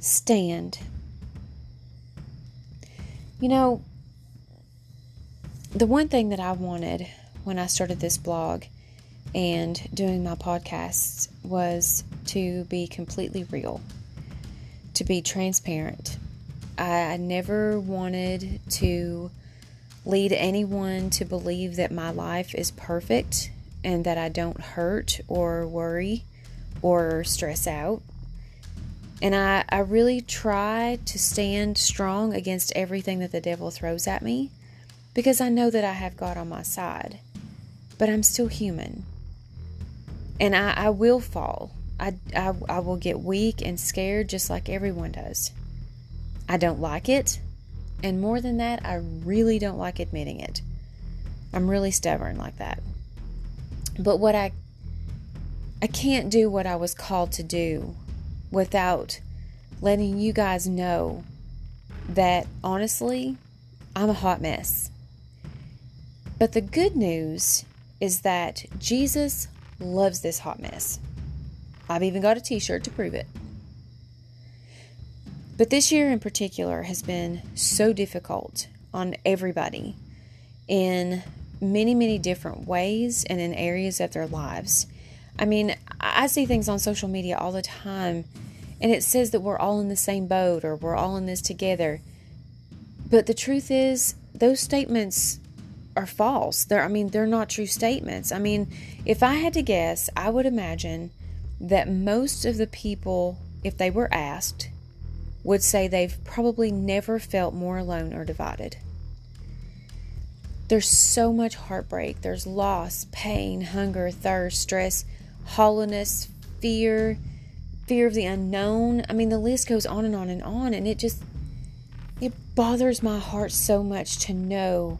stand. You know, the one thing that I wanted when I started this blog and doing my podcasts was to be completely real, to be transparent. I, never wanted to lead anyone to believe that my life is perfect and that I don't hurt or worry or stress out. And I, I really try to stand strong against everything that the devil throws at me because I know that I have God on my side. But I'm still human. And I, I will fall. I, I, I will get weak and scared just like everyone does. I don't like it. And more than that, I really don't like admitting it. I'm really stubborn like that. But what I I can't do what I was called to do without letting you guys know that honestly, I'm a hot mess. But the good news is that Jesus loves this hot mess. I've even got a t shirt to prove it. But this year in particular has been so difficult on everybody in many, many different ways and in areas of their lives. I mean, I see things on social media all the time, and it says that we're all in the same boat or we're all in this together. But the truth is, those statements are false. They're, I mean, they're not true statements. I mean, if I had to guess, I would imagine that most of the people, if they were asked, would say they've probably never felt more alone or divided. There's so much heartbreak. There's loss, pain, hunger, thirst, stress, hollowness, fear, fear of the unknown. I mean, the list goes on and on and on. And it just, it bothers my heart so much to know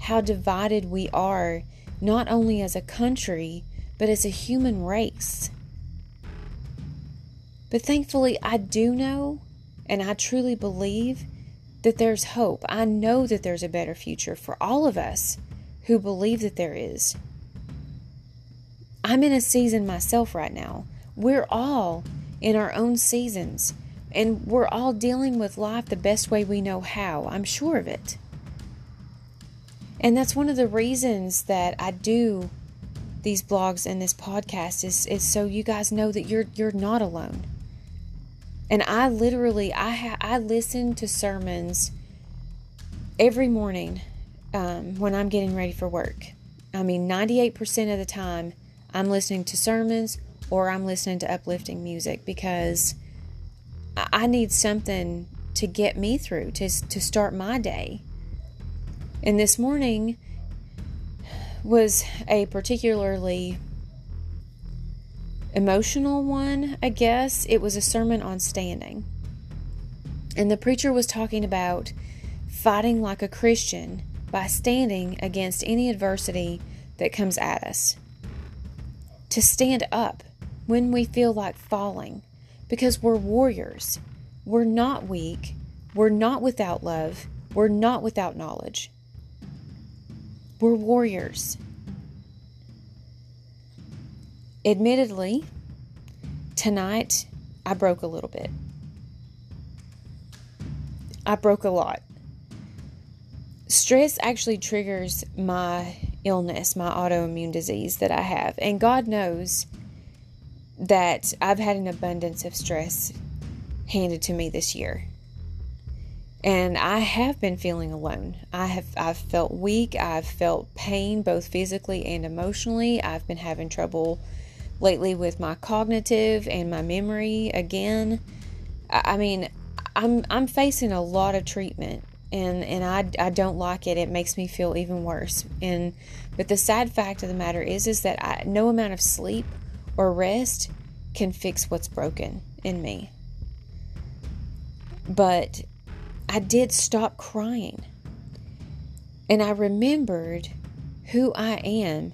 how divided we are, not only as a country, but as a human race. But thankfully, I do know and I truly believe that there's hope. I know that there's a better future for all of us who believe that there is. I'm in a season myself right now. We're all in our own seasons, and we're all dealing with life the best way we know how. I'm sure of it. And that's one of the reasons that I do these blogs and this podcast is, is so you guys know that you're you're not alone. And I literally I ha- I listen to sermons every morning um, when I'm getting ready for work. I mean, 98% of the time, I'm listening to sermons or I'm listening to uplifting music because I need something to get me through to to start my day. And this morning was a particularly emotional one, I guess. It was a sermon on standing. And the preacher was talking about fighting like a Christian by standing against any adversity that comes at us. To stand up when we feel like falling, because we're warriors. We're not weak. We're not without love. We're not without knowledge. We're warriors. Admittedly, tonight I broke a little bit. I broke a lot. Stress actually triggers my illness, my autoimmune disease that I have. And God knows that I've had an abundance of stress handed to me this year. And I have been feeling alone. I have I've felt weak, I've felt pain both physically and emotionally. I've been having trouble lately with my cognitive and my memory again. I mean, I'm I'm facing a lot of treatment and and I, I don't like it. It makes me feel even worse. And but the sad fact of the matter is is that I, no amount of sleep or rest can fix what's broken in me. But I did stop crying. And I remembered who I am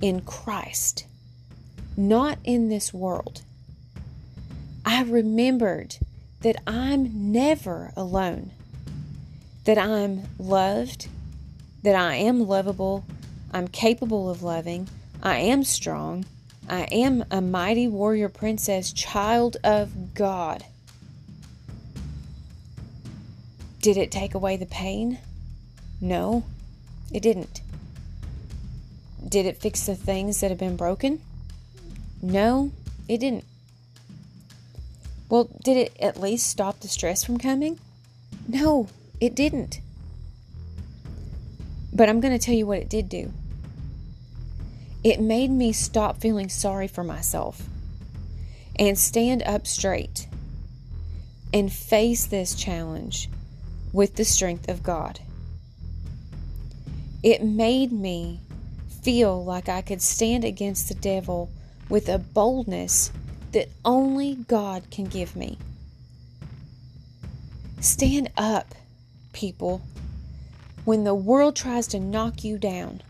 in Christ not in this world. I remembered that I'm never alone, that I'm loved, that I am lovable, I'm capable of loving, I am strong, I am a mighty warrior princess, child of God. Did it take away the pain? No, it didn't. Did it fix the things that have been broken? No, it didn't. Well, did it at least stop the stress from coming? No, it didn't. But I'm going to tell you what it did do. It made me stop feeling sorry for myself and stand up straight and face this challenge with the strength of God. It made me feel like I could stand against the devil with a boldness that only God can give me. Stand up, people, when the world tries to knock you down.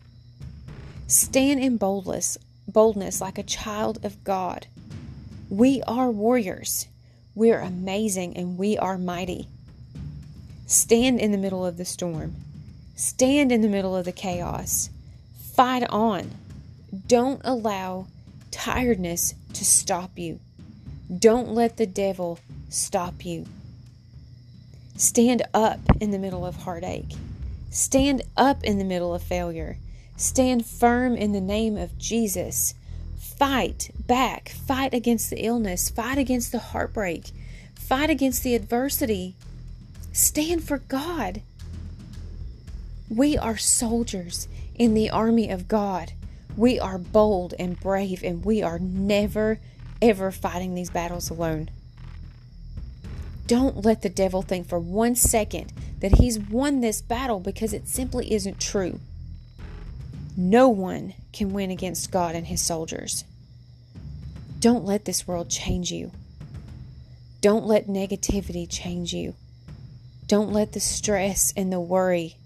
Stand in boldness, boldness like a child of God. We are warriors. We're amazing and we are mighty. Stand in the middle of the storm. Stand in the middle of the chaos. Fight on. Don't allow tiredness to stop you. Don't let the devil stop you. Stand up in the middle of heartache. Stand up in the middle of failure. Stand firm in the name of Jesus. Fight back. Fight against the illness. Fight against the heartbreak. Fight against the adversity. Stand for God. We are soldiers in the army of God. We are bold and brave, and we are never, ever fighting these battles alone. Don't let the devil think for one second that he's won this battle because it simply isn't true. No one can win against God and his soldiers. Don't let this world change you. Don't let negativity change you. Don't let the stress and the worry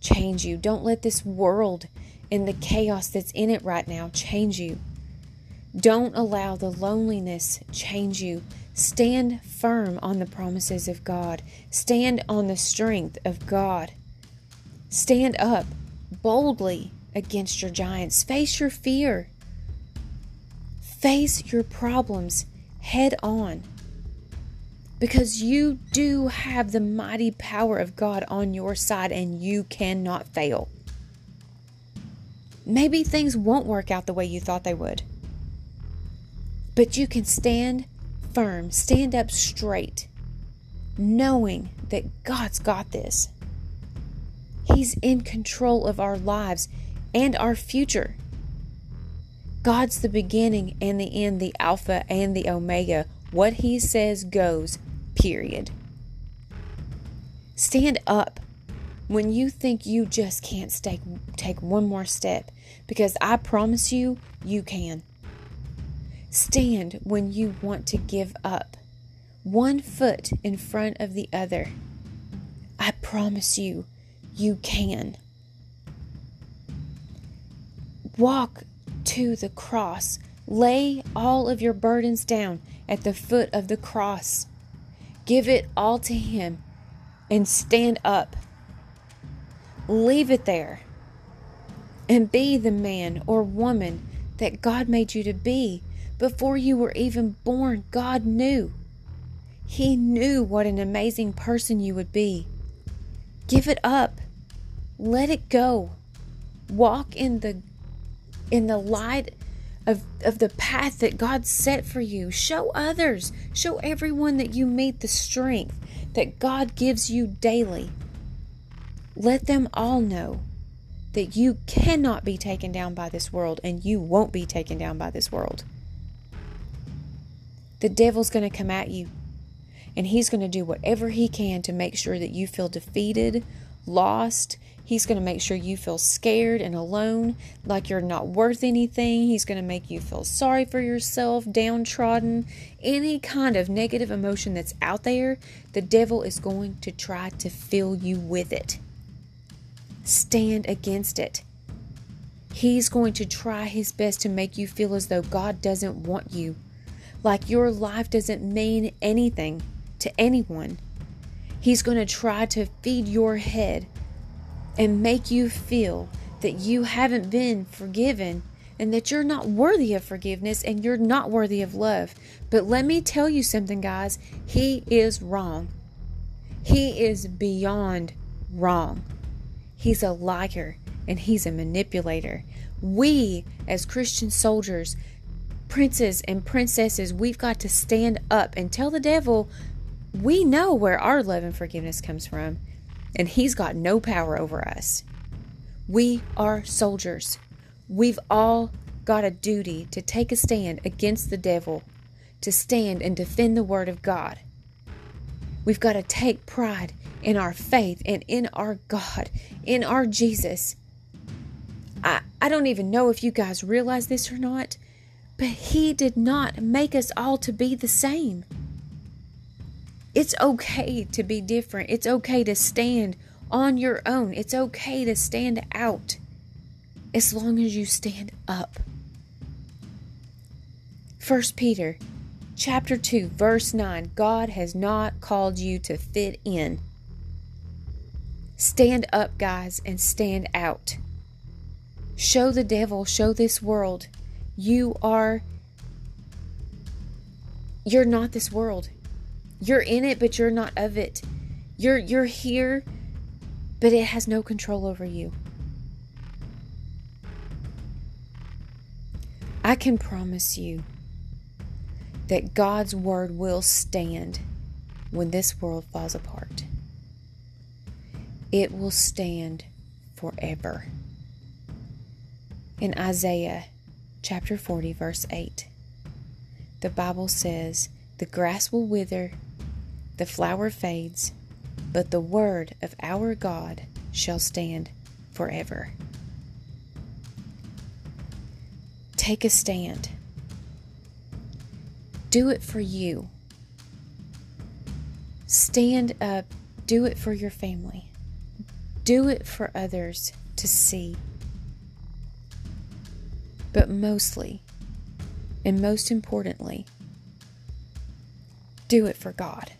change you. Don't let this world and the chaos that's in it right now change you. Don't allow the loneliness change you. Stand firm on the promises of God. Stand on the strength of God. Stand up boldly against your giants. Face your fear. Face your problems head on. Because you do have the mighty power of God on your side and you cannot fail. Maybe things won't work out the way you thought they would. But you can stand firm, stand up straight, knowing that God's got this. He's in control of our lives and our future. God's the beginning and the end, the Alpha and the Omega. What He says goes, period. Stand up when you think you just can't stay, take one more step because I promise you, you can. Stand when you want to give up, one foot in front of the other. I promise you, you can. Walk to the cross. Lay all of your burdens down at the foot of the cross. Give it all to Him and stand up. Leave it there and be the man or woman that God made you to be. Before you were even born, God knew. He knew what an amazing person you would be. Give it up. Let it go. Walk in the in the light of, of the path that God set for you. Show others, show everyone that you meet the strength that God gives you daily. Let them all know that you cannot be taken down by this world and you won't be taken down by this world. The devil's going to come at you and he's going to do whatever he can to make sure that you feel defeated, lost, He's going to make sure you feel scared and alone, like you're not worth anything. He's going to make you feel sorry for yourself, downtrodden. Any kind of negative emotion that's out there, the devil is going to try to fill you with it. Stand against it. He's going to try his best to make you feel as though God doesn't want you, like your life doesn't mean anything to anyone. He's going to try to feed your head and make you feel that you haven't been forgiven and that you're not worthy of forgiveness and you're not worthy of love. But let me tell you something, guys. He is wrong. He is beyond wrong. He's a liar and he's a manipulator. We, as Christian soldiers, princes and princesses, we've got to stand up and tell the devil we know where our love and forgiveness comes from, and he's got no power over us. We are soldiers. We've all got a duty to take a stand against the devil, to stand and defend the Word of God. We've got to take pride in our faith and in our God, in our Jesus. I, I don't even know if you guys realize this or not, but He did not make us all to be the same. It's okay to be different. It's okay to stand on your own. It's okay to stand out as long as you stand up. 1 Peter chapter 2 verse 9 God has not called you to fit in. Stand up guys and stand out. Show the devil, show this world you are you're not this world. You're in it but you're not of it. You're you're here but it has no control over you. I can promise you that God's word will stand when this world falls apart. It will stand forever. In Isaiah chapter 40, verse 8, the Bible says, The grass will wither, the flower fades, but the word of our God shall stand forever. Take a stand. Do it for you. Stand up. Do it for your family. Do it for others to see. But mostly, and most importantly, do it for God.